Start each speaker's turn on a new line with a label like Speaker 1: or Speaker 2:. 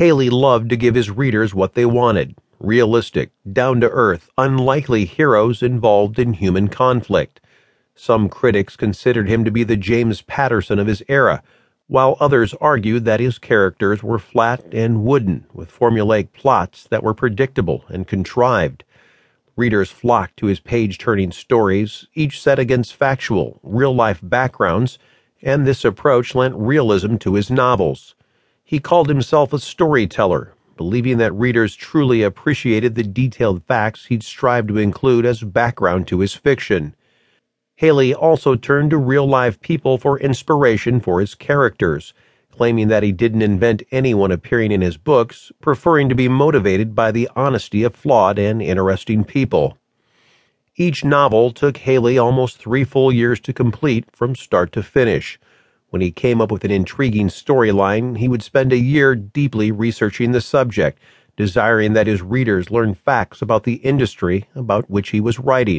Speaker 1: Hailey loved to give his readers what they wanted realistic, down to earth, unlikely heroes involved in human conflict. Some critics considered him to be the James Patterson of his era, while others argued that his characters were flat and wooden, with formulaic plots that were predictable and contrived. Readers flocked to his page turning stories, each set against factual, real life backgrounds, and this approach lent realism to his novels. He called himself a storyteller, believing that readers truly appreciated the detailed facts he'd strive to include as background to his fiction. Hailey also turned to real life people for inspiration for his characters, claiming that he didn't invent anyone appearing in his books, preferring to be motivated by the honesty of flawed and interesting people. Each novel took Hailey almost three full years to complete from start to finish. When he came up with an intriguing storyline, he would spend a year deeply researching the subject, desiring that his readers learn facts about the industry about which he was writing.